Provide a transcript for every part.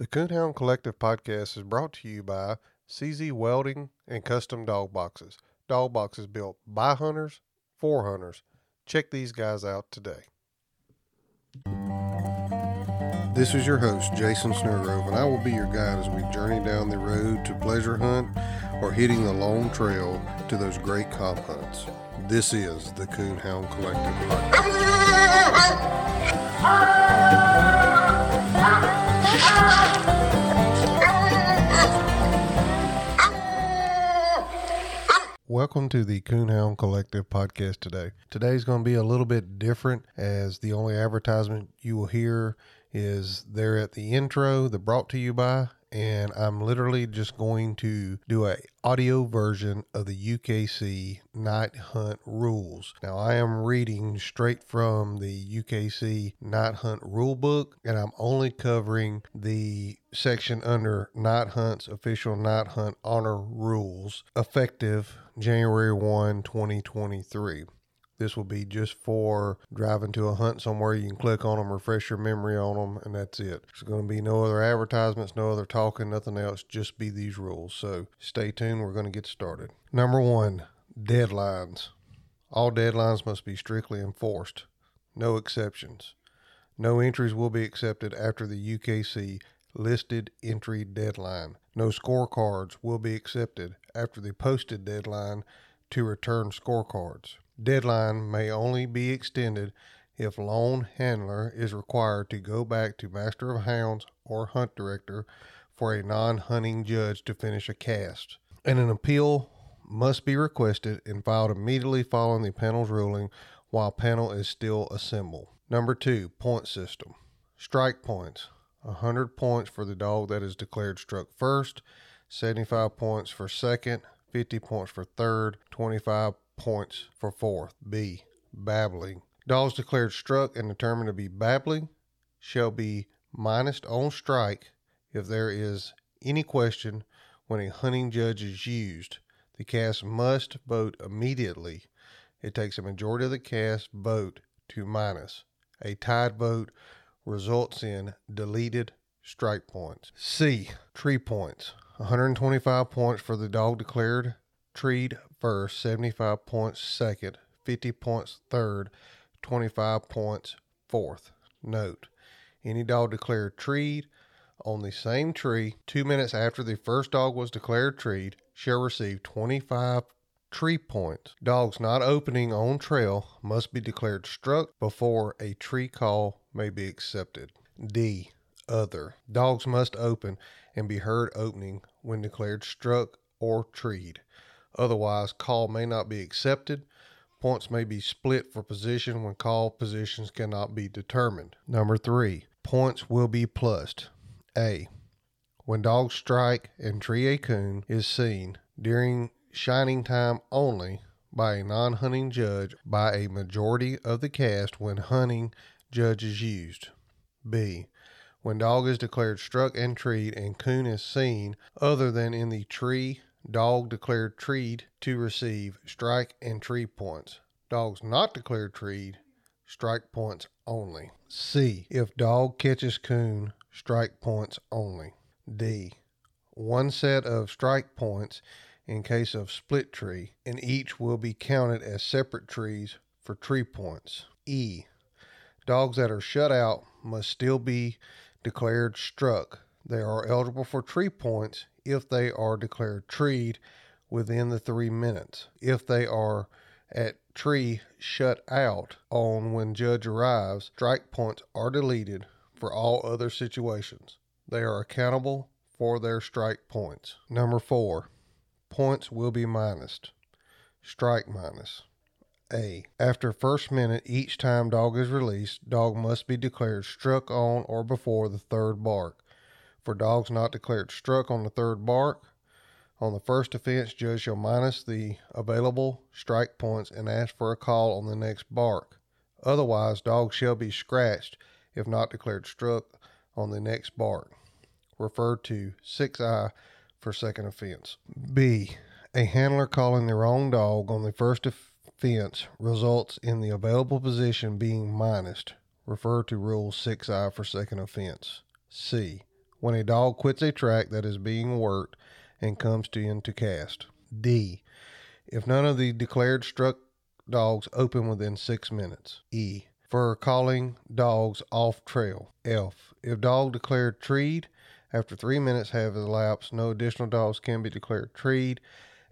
The Coonhound Collective podcast is brought to you by CZ Welding and Custom Dog Boxes. Dog boxes built by hunters for hunters. Check these guys out today. This is your host, Jason Snellgrove, and I will be your guide as we journey down the road to pleasure hunt or hitting the long trail to those great comp hunts. This is the Coonhound Collective podcast. Ah! Ah! Welcome to the Coonhound Collective podcast today. Today's going to be a little bit different as the only advertisement you will hear is there at the intro, the brought to you by, and I'm literally just going to do a audio version of the UKC night hunt rules. Now I am reading straight from the UKC night hunt rule book and I'm only covering the section under night hunts official night hunt honor rules effective January 1 2023 this will be just for driving to a hunt somewhere. You can click on them, refresh your memory on them, and that's it. There's going to be no other advertisements, no other talking, nothing else. Just be these rules. So stay tuned. We're going to get started. Number one, deadlines. All deadlines must be strictly enforced. No exceptions. No entries will be accepted after the UKC listed entry deadline. No scorecards will be accepted after the posted deadline to return scorecards. Deadline may only be extended if lone handler is required to go back to Master of Hounds or Hunt Director for a non hunting judge to finish a cast. And an appeal must be requested and filed immediately following the panel's ruling while panel is still assembled. Number two, point system. Strike points. 100 points for the dog that is declared struck first, 75 points for second, 50 points for third, 25 points for fourth. B. Babbling. Dogs declared struck and determined to be babbling shall be minus on strike if there is any question when a hunting judge is used. The cast must vote immediately. It takes a majority of the cast vote to minus. A tied vote results in deleted strike points. C. Tree points. 125 points for the dog declared treed first, 75 points second, 50 points third, 25 points fourth. Note, any dog declared treed on the same tree two minutes after the first dog was declared treed shall receive 25 tree points. Dogs not opening on trail must be declared struck before a tree call may be accepted. D. Other. Dogs must open and be heard opening when declared struck or treed. Otherwise, call may not be accepted. Points may be split for position when call positions cannot be determined. Number three, points will be plussed. A. When dog strike and tree a coon is seen during shining time only by a non hunting judge by a majority of the cast when hunting judge is used. B. When dog is declared struck and treed and coon is seen other than in the tree Dog declared treed to receive strike and tree points. Dogs not declared treed, strike points only. C. If dog catches coon, strike points only. D. One set of strike points in case of split tree, and each will be counted as separate trees for tree points. E. Dogs that are shut out must still be declared struck. They are eligible for tree points if they are declared treed within the three minutes. If they are at tree shut out on when judge arrives, strike points are deleted for all other situations. They are accountable for their strike points. Number four, points will be minused. Strike minus. A. After first minute each time dog is released, dog must be declared struck on or before the third bark. For dogs not declared struck on the third bark, on the first offense, judge shall minus the available strike points and ask for a call on the next bark. Otherwise, dogs shall be scratched if not declared struck on the next bark. Refer to 6I for second offense. B. A handler calling the wrong dog on the first offense results in the available position being minused. Refer to Rule 6I for second offense. C. When a dog quits a track that is being worked and comes to end to cast. D. If none of the declared struck dogs open within six minutes. E. For calling dogs off trail. F. If dog declared treed after three minutes have elapsed, no additional dogs can be declared treed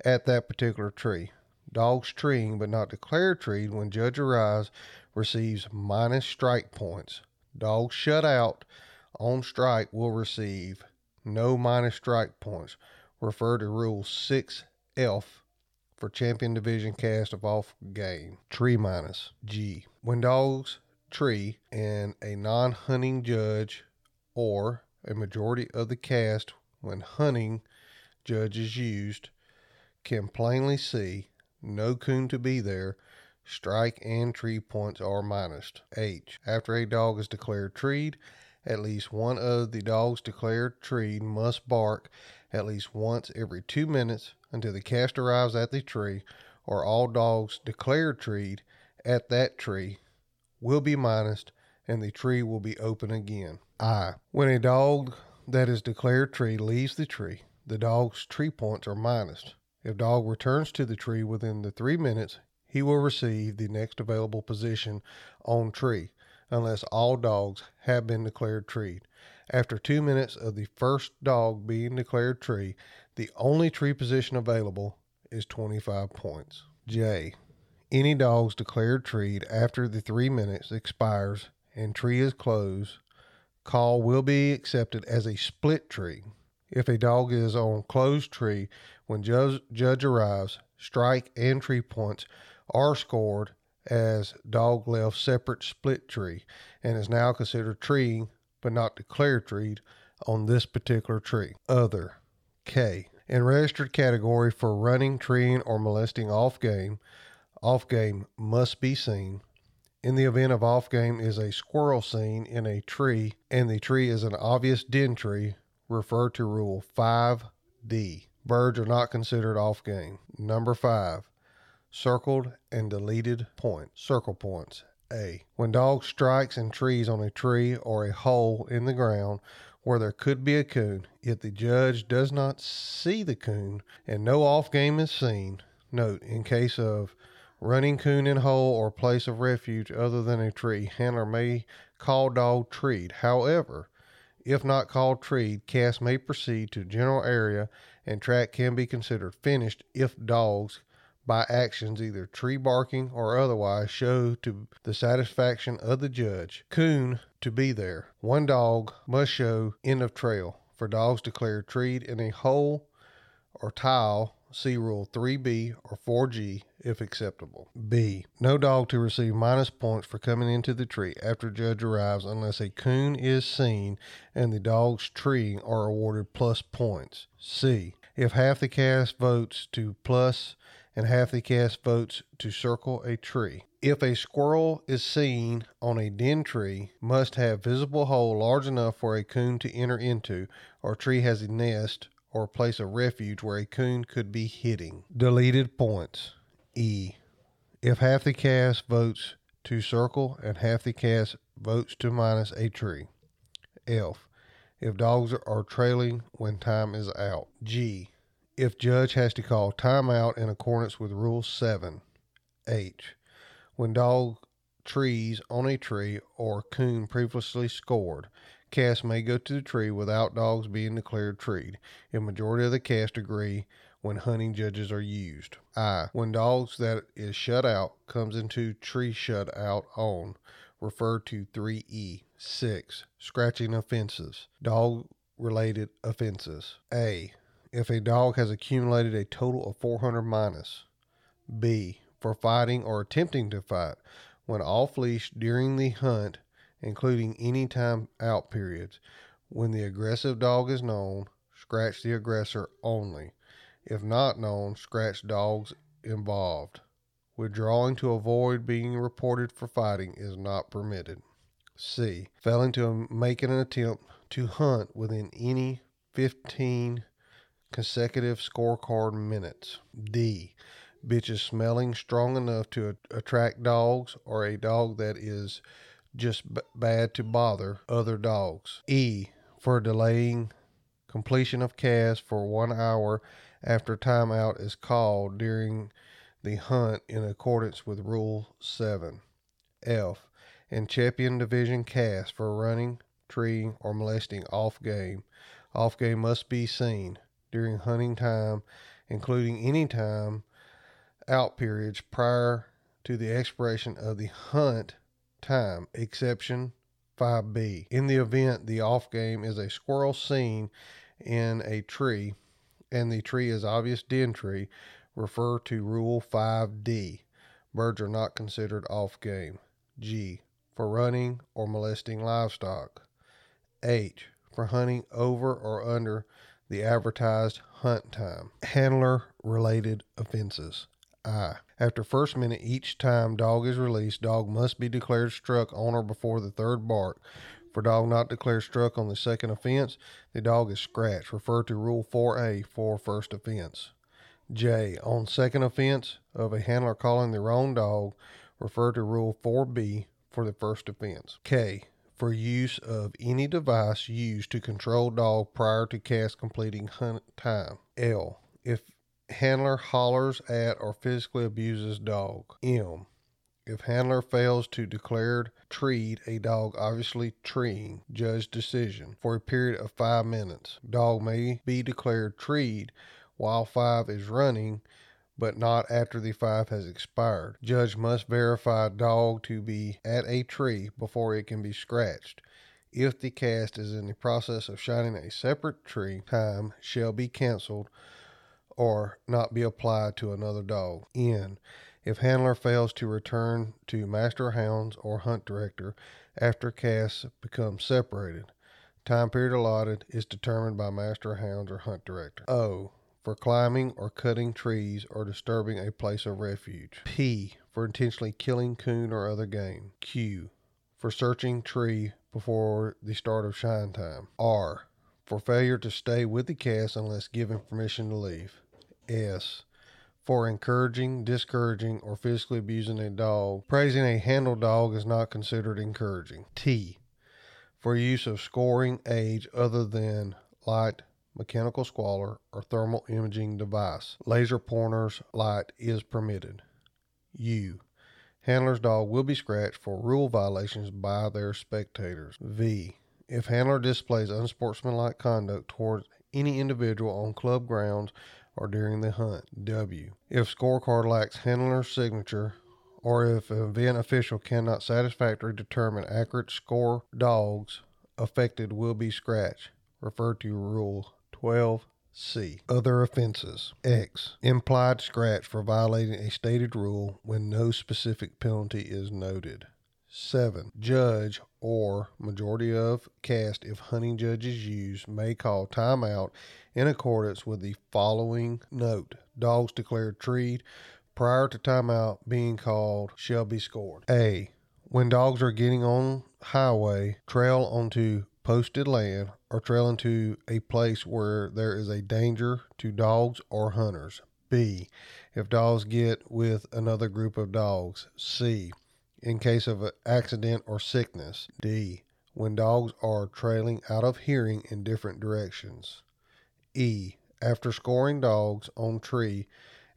at that particular tree. Dogs treeing but not declared treed when judge arrives receives minus strike points. Dogs shut out on strike will receive no minus strike points. Refer to Rule 6F for Champion Division cast of off game. Tree minus G. When dogs tree and a non hunting judge or a majority of the cast when hunting judge is used can plainly see no coon to be there, strike and tree points are minused. H. After a dog is declared treed, at least one of the dogs declared treed must bark at least once every two minutes until the cast arrives at the tree, or all dogs declared treed at that tree will be minused and the tree will be open again. I. When a dog that is declared tree leaves the tree, the dog's tree points are minused. If dog returns to the tree within the three minutes, he will receive the next available position on tree, unless all dogs have been declared treed. After two minutes of the first dog being declared tree, the only tree position available is 25 points. J. Any dogs declared treed after the three minutes expires and tree is closed, call will be accepted as a split tree. If a dog is on closed tree when judge, judge arrives, strike and tree points are scored as dog left separate split tree and is now considered treeing but not declared treed on this particular tree. Other K. In registered category for running, treeing, or molesting off game, off game must be seen. In the event of off game is a squirrel seen in a tree and the tree is an obvious den tree, refer to Rule 5D. Birds are not considered off game. Number 5. Circled and deleted points. Circle points. A. When dog strikes and trees on a tree or a hole in the ground where there could be a coon, yet the judge does not see the coon and no off game is seen. Note, in case of running coon in hole or place of refuge other than a tree, handler may call dog treed. However, if not called treed, cast may proceed to general area and track can be considered finished if dogs by actions either tree barking or otherwise show to the satisfaction of the judge. Coon to be there. One dog must show end of trail for dogs declared treed in a hole or tile. See Rule 3B or 4G if acceptable. B. No dog to receive minus points for coming into the tree after judge arrives unless a coon is seen and the dog's treeing are awarded plus points. C. If half the cast votes to plus and half the cast votes to circle a tree. If a squirrel is seen on a den tree, must have visible hole large enough for a coon to enter into, or tree has a nest or place of refuge where a coon could be hitting. Deleted points. E. If half the cast votes to circle and half the cast votes to minus a tree. F. If dogs are trailing when time is out. G if judge has to call timeout in accordance with Rule 7. H. When dog trees on a tree or coon previously scored, cast may go to the tree without dogs being declared treed. A majority of the cast agree when hunting judges are used. I. When dogs that is shut out comes into tree shut out on, refer to 3E. 6. Scratching offenses. Dog related offenses. A if a dog has accumulated a total of 400 minus. B. For fighting or attempting to fight when off leash during the hunt, including any time out periods. When the aggressive dog is known, scratch the aggressor only. If not known, scratch dogs involved. Withdrawing to avoid being reported for fighting is not permitted. C. Failing to make an attempt to hunt within any 15 consecutive scorecard minutes. D. Bitches smelling strong enough to attract dogs or a dog that is just b- bad to bother other dogs. E. for delaying completion of cast for one hour after timeout is called during the hunt in accordance with Rule 7. F. In champion division cast for running, treeing, or molesting off game. Off game must be seen during hunting time, including any time out periods prior to the expiration of the hunt time, exception 5B. In the event the off game is a squirrel seen in a tree and the tree is obvious den tree, refer to Rule 5D. Birds are not considered off game. G. For running or molesting livestock. H. For hunting over or under the advertised hunt time. Handler related offenses. I. After first minute each time dog is released, dog must be declared struck on or before the third bark. For dog not declared struck on the second offense, the dog is scratched. Refer to Rule 4A for first offense. J. On second offense of a handler calling the wrong dog, refer to Rule 4B for the first offense. K. For use of any device used to control dog prior to cast completing hunt time. L. If handler hollers at or physically abuses dog. M. If handler fails to declare treed a dog obviously treeing, judge decision for a period of five minutes. Dog may be declared treed while five is running, but not after the five has expired. Judge must verify dog to be at a tree before it can be scratched. If the cast is in the process of shining a separate tree, time shall be canceled or not be applied to another dog. N. If handler fails to return to master hounds or hunt director after casts become separated, time period allotted is determined by master hounds or hunt director. O. For climbing or cutting trees or disturbing a place of refuge. P. For intentionally killing coon or other game. Q. For searching tree before the start of shine time. R. For failure to stay with the cast unless given permission to leave. S. For encouraging, discouraging, or physically abusing a dog. Praising a handle dog is not considered encouraging. T. For use of scoring age other than light, mechanical squaller, or thermal imaging device. Laser pointers light is permitted. U. Handler's dog will be scratched for rule violations by their spectators. V. If handler displays unsportsmanlike conduct towards any individual on club grounds or during the hunt. W. If scorecard lacks handler's signature or if an event official cannot satisfactorily determine accurate score dogs affected will be scratched. Refer to Rule 12C. Other offenses. X. Implied scratch for violating a stated rule when no specific penalty is noted. 7. Judge or majority of cast, if hunting judges use, may call timeout in accordance with the following note. Dogs declared treed prior to timeout being called shall be scored. A. When dogs are getting on highway, trail onto posted land, or trailing to a place where there is a danger to dogs or hunters. B. If dogs get with another group of dogs. C in case of an accident or sickness. D. When dogs are trailing out of hearing in different directions. E. After scoring dogs on tree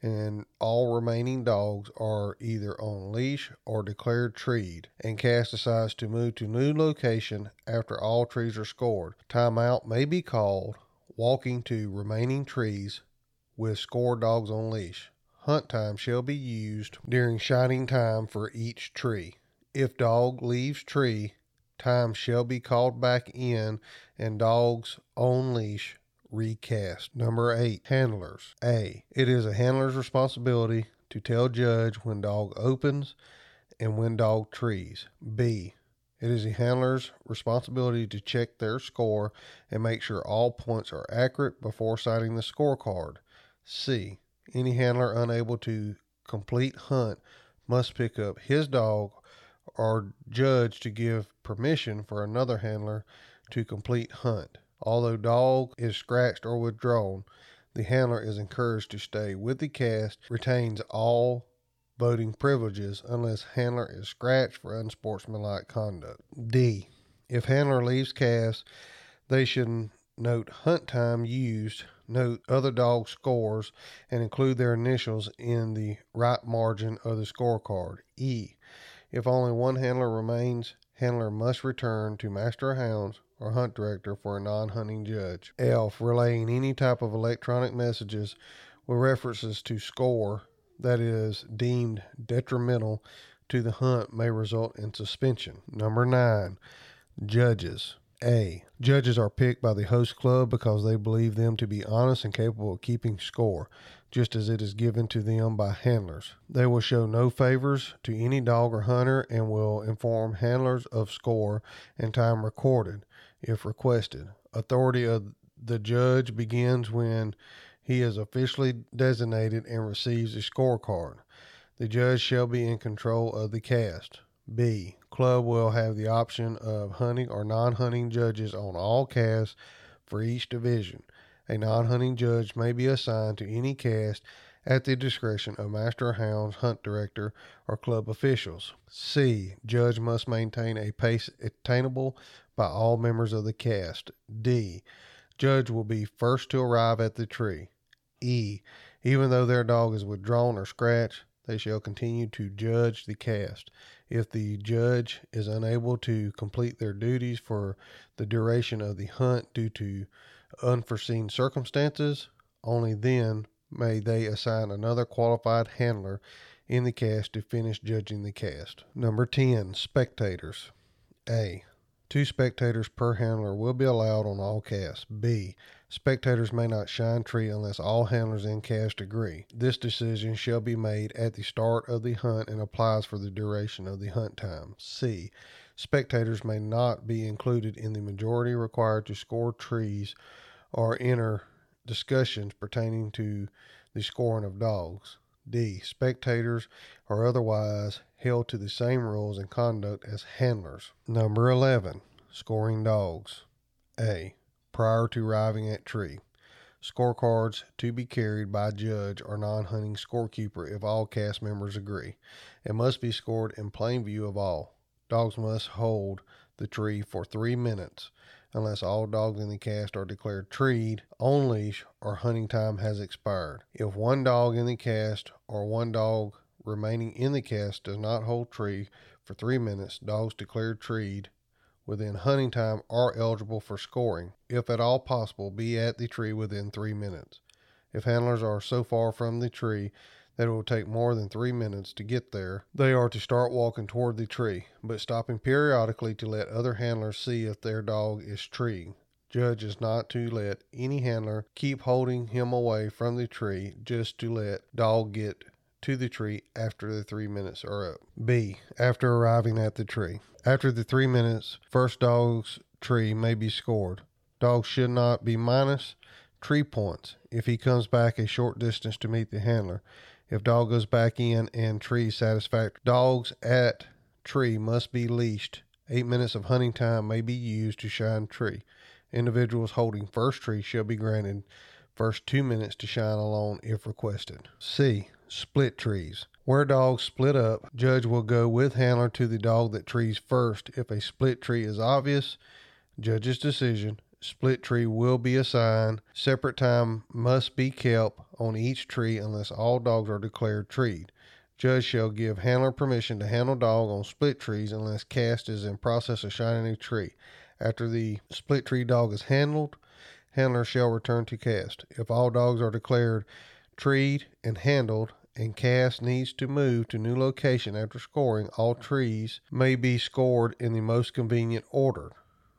and all remaining dogs are either on leash or declared treed, and cast decides to move to new location after all trees are scored. Timeout may be called walking to remaining trees with score dogs on leash. Hunt time shall be used during shining time for each tree. If dog leaves tree, time shall be called back in and dog's on leash recast. Number eight, handlers. A. It is a handler's responsibility to tell judge when dog opens and when dog trees. B. It is a handler's responsibility to check their score and make sure all points are accurate before citing the scorecard. C. Any handler unable to complete hunt must pick up his dog or judge to give permission for another handler to complete hunt. Although dog is scratched or withdrawn, the handler is encouraged to stay with the cast, retains all voting privileges unless handler is scratched for unsportsmanlike conduct. D. If handler leaves cast, They should note hunt time used, note other dog scores, and include their initials in the right margin of the scorecard. E. If only one handler remains, handler must return to master hounds or hunt director for a non hunting judge. F. Relaying any type of electronic messages with references to score that is deemed detrimental to the hunt may result in suspension. Number nine, judges. A. Judges are picked by the host club because they believe them to be honest and capable of keeping score, just as it is given to them by handlers. They will show no favors to any dog or hunter and will inform handlers of score and time recorded if requested. Authority of the judge begins when he is officially designated and receives a scorecard. The judge shall be in control of the cast. B. Club will have the option of hunting or non hunting judges on all casts for each division. A non hunting judge may be assigned to any cast at the discretion of Master Hounds, Hunt Director, or club officials. C. Judge must maintain a pace attainable by all members of the cast. D. Judge will be first to arrive at the tree. E. Even though their dog is withdrawn or scratched, they shall continue to judge the cast. If the judge is unable to complete their duties for the duration of the hunt due to unforeseen circumstances, only then may they assign another qualified handler in the cast to finish judging the cast. Number 10, spectators. A. Two spectators per handler will be allowed on all casts. B. Spectators may not shine tree unless all handlers in cast agree. This decision shall be made at the start of the hunt and applies for the duration of the hunt time. C. Spectators may not be included in the majority required to score trees or enter discussions pertaining to the scoring of dogs. D. Spectators are otherwise held to the same rules and conduct as handlers. Number 11. Scoring dogs. A. Prior to arriving at tree. Scorecards to be carried by judge or non hunting scorekeeper if all cast members agree. It must be scored in plain view of all. Dogs must hold the tree for three minutes unless all dogs in the cast are declared treed, on leash, or hunting time has expired. If one dog in the cast or one dog remaining in the cast does not hold tree for three minutes, dogs declared treed within hunting time are eligible for scoring. If at all possible, be at the tree within three minutes. If handlers are so far from the tree that it will take more than three minutes to get there, they are to start walking toward the tree, but stopping periodically to let other handlers see if their dog is treeing. Judge is not to let any handler keep holding him away from the tree just to let dog get to the tree after the three minutes are up. B. After arriving at the tree. After the three minutes, first dog's tree may be scored. Dog should not be minus tree points if he comes back a short distance to meet the handler. If dog goes back in and tree satisfactory, dogs at tree must be leashed. Eight minutes of hunting time may be used to shine tree. Individuals holding first tree shall be granted first two minutes to shine alone if requested. C. Split trees. Where dogs split up, judge will go with handler to the dog that trees first. If a split tree is obvious, judge's decision split tree will be assigned. Separate time must be kept on each tree unless all dogs are declared treed. Judge shall give handler permission to handle dog on split trees unless cast is in process of shining a tree. After the split tree dog is handled, handler shall return to cast. If all dogs are declared treed and handled, and cast needs to move to new location after scoring, all trees may be scored in the most convenient order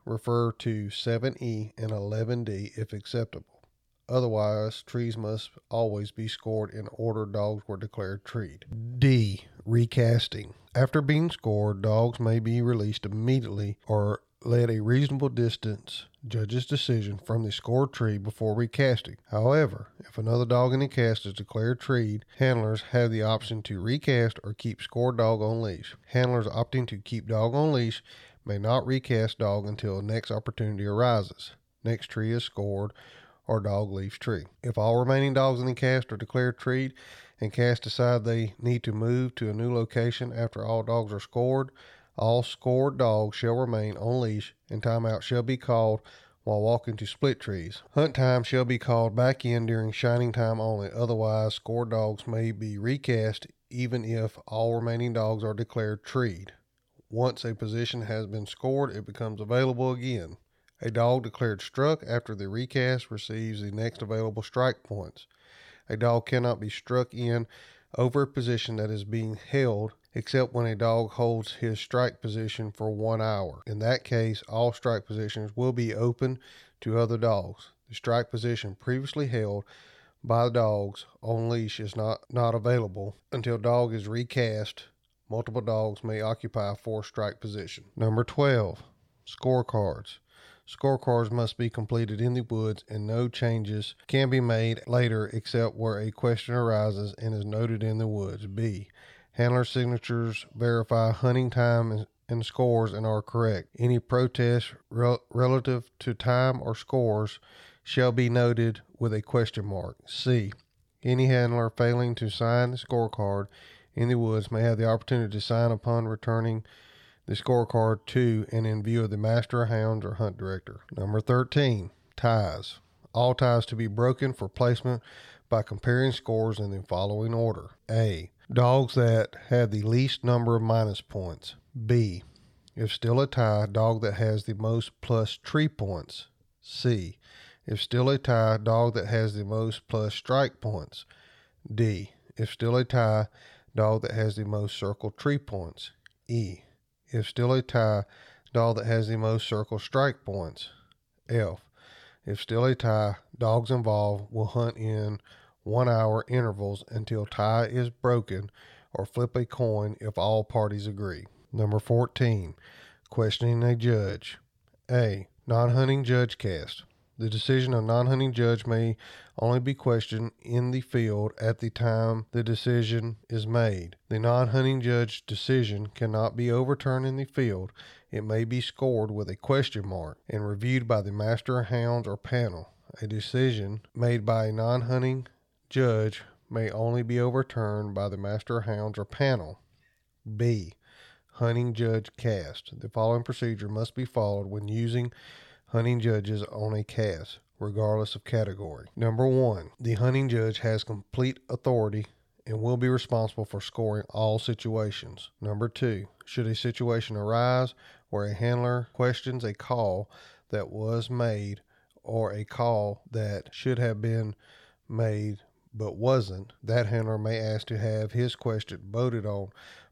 refer to 7E and 11D if acceptable. Otherwise, trees must always be scored in order dogs were declared treed. D. Recasting. After being scored, dogs may be released immediately or led a reasonable distance, judge's decision, from the scored tree before recasting. However, if another dog in the cast is declared treed, handlers have the option to recast or keep scored dog on leash. Handlers opting to keep dog on leash may not recast dog until next opportunity arises. Next tree is scored or dog leaves tree. If all remaining dogs in the cast are declared treed and cast decide they need to move to a new location after all dogs are scored, all scored dogs shall remain on leash and timeout shall be called while walking to split trees. Hunt time shall be called back in during shining time only. Otherwise, scored dogs may be recast even if all remaining dogs are declared treed. Once a position has been scored, it becomes available again. A dog declared struck after the recast receives the next available strike points. A dog cannot be struck in over a position that is being held except when a dog holds his strike position for one hour. In that case, all strike positions will be open to other dogs. The strike position previously held by the dogs on leash is not, not available until dog is recast. Multiple dogs may occupy a four strike position. Number 12, scorecards. Scorecards must be completed in the woods and no changes can be made later except where a question arises and is noted in the woods. B. Handler signatures verify hunting time and, scores and are correct. Any protest rel- relative to time or scores shall be noted with a question mark. C. Any handler failing to sign the scorecard in the woods may have the opportunity to sign upon returning the scorecard to and in view of the master hounds or hunt director. Number 13, ties. All ties to be broken for placement by comparing scores in the following order. A. Dogs that have the least number of minus points. B. If still a tie, dog that has the most plus tree points. C. If still a tie, dog that has the most plus strike points. D. If still a tie, dog that has the most circle tree points. E. If still a tie, dog that has the most circle strike points. F. If still a tie, dogs involved will hunt in one hour intervals until tie is broken or flip a coin if all parties agree. Number 14. Questioning a judge. A. Non hunting judge cast. The decision of non hunting judge may only be questioned in the field at the time the decision is made. The non hunting judge decision cannot be overturned in the field. It may be scored with a question mark and reviewed by the master of hounds or panel. A decision made by a non hunting judge may only be overturned by the master of hounds or panel. B. Hunting judge cast. The following procedure must be followed when using hunting judges on a cast, regardless of category. Number one, the hunting judge has complete authority and will be responsible for scoring all situations. Number two, should a situation arise where a handler questions a call that was made or a call that should have been made but wasn't, that handler may ask to have his question voted on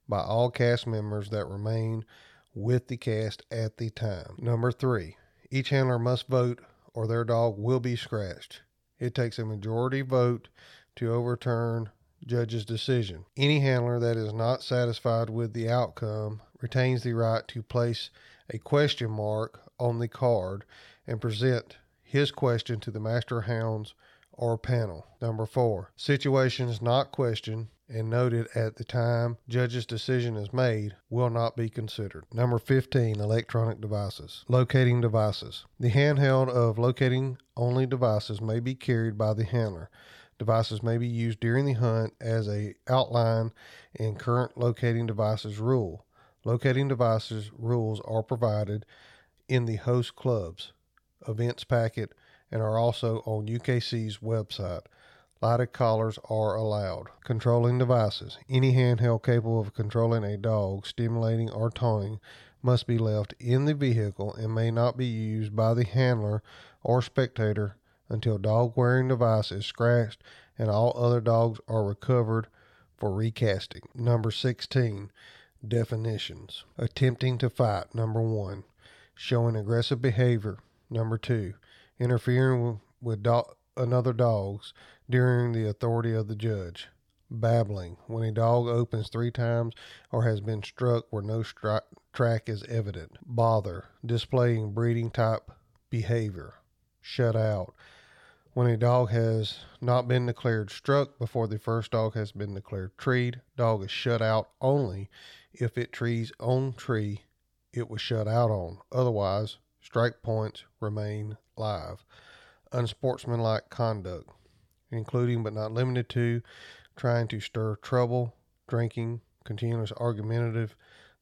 by all cast members that remain with the cast at the time. Number three, each handler must vote or their dog will be scratched. It takes a majority vote to overturn judge's decision. Any handler that is not satisfied with the outcome retains the right to place a question mark on the card and present his question to the master hounds or panel. Number four, situations not questioned and noted at the time judge's decision is made will not be considered. Number 15, electronic devices. Locating devices. The handheld of locating only devices may be carried by the handler. Devices may be used during the hunt as a outline in current locating devices rule. Locating devices rules are provided in the host clubs events packet and are also on UKC's website. Lighted collars are allowed. Controlling devices. Any handheld capable of controlling a dog, stimulating or taunting, must be left in the vehicle and may not be used by the handler or spectator until dog wearing device is scratched and all other dogs are recovered for recasting. Number 16. Definitions. Attempting to fight. Number 1. Showing aggressive behavior. Number 2 interfering with do- another dog's during the authority of the judge. Babbling, when a dog opens three times or has been struck where no stri- track is evident. Bother, displaying breeding type behavior. Shut out, when a dog has not been declared struck before the first dog has been declared treed, dog is shut out only if it trees on tree it was shut out on. Otherwise, strike points remain live. Unsportsmanlike conduct, including but not limited to trying to stir trouble, drinking, continuous argumentative,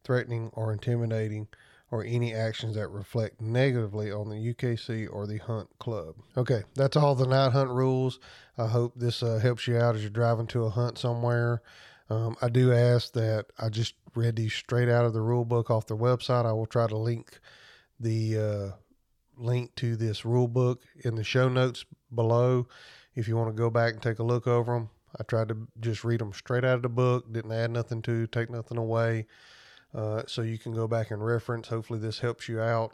threatening, or intimidating, or any actions that reflect negatively on the UKC or the Hunt Club. Okay, that's all the night hunt rules. I hope this uh, helps you out as you're driving to a hunt somewhere. Um, I do ask that I just read these straight out of the rule book off their website. I will try to link the uh, link to this rule book in the show notes below if you want to go back and take a look over them. I tried to just read them straight out of the book, didn't add nothing to, take nothing away. Uh, so you can go back and reference. Hopefully, this helps you out.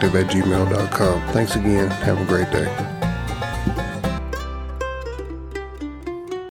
at gmail.com. Thanks again. Have a great day.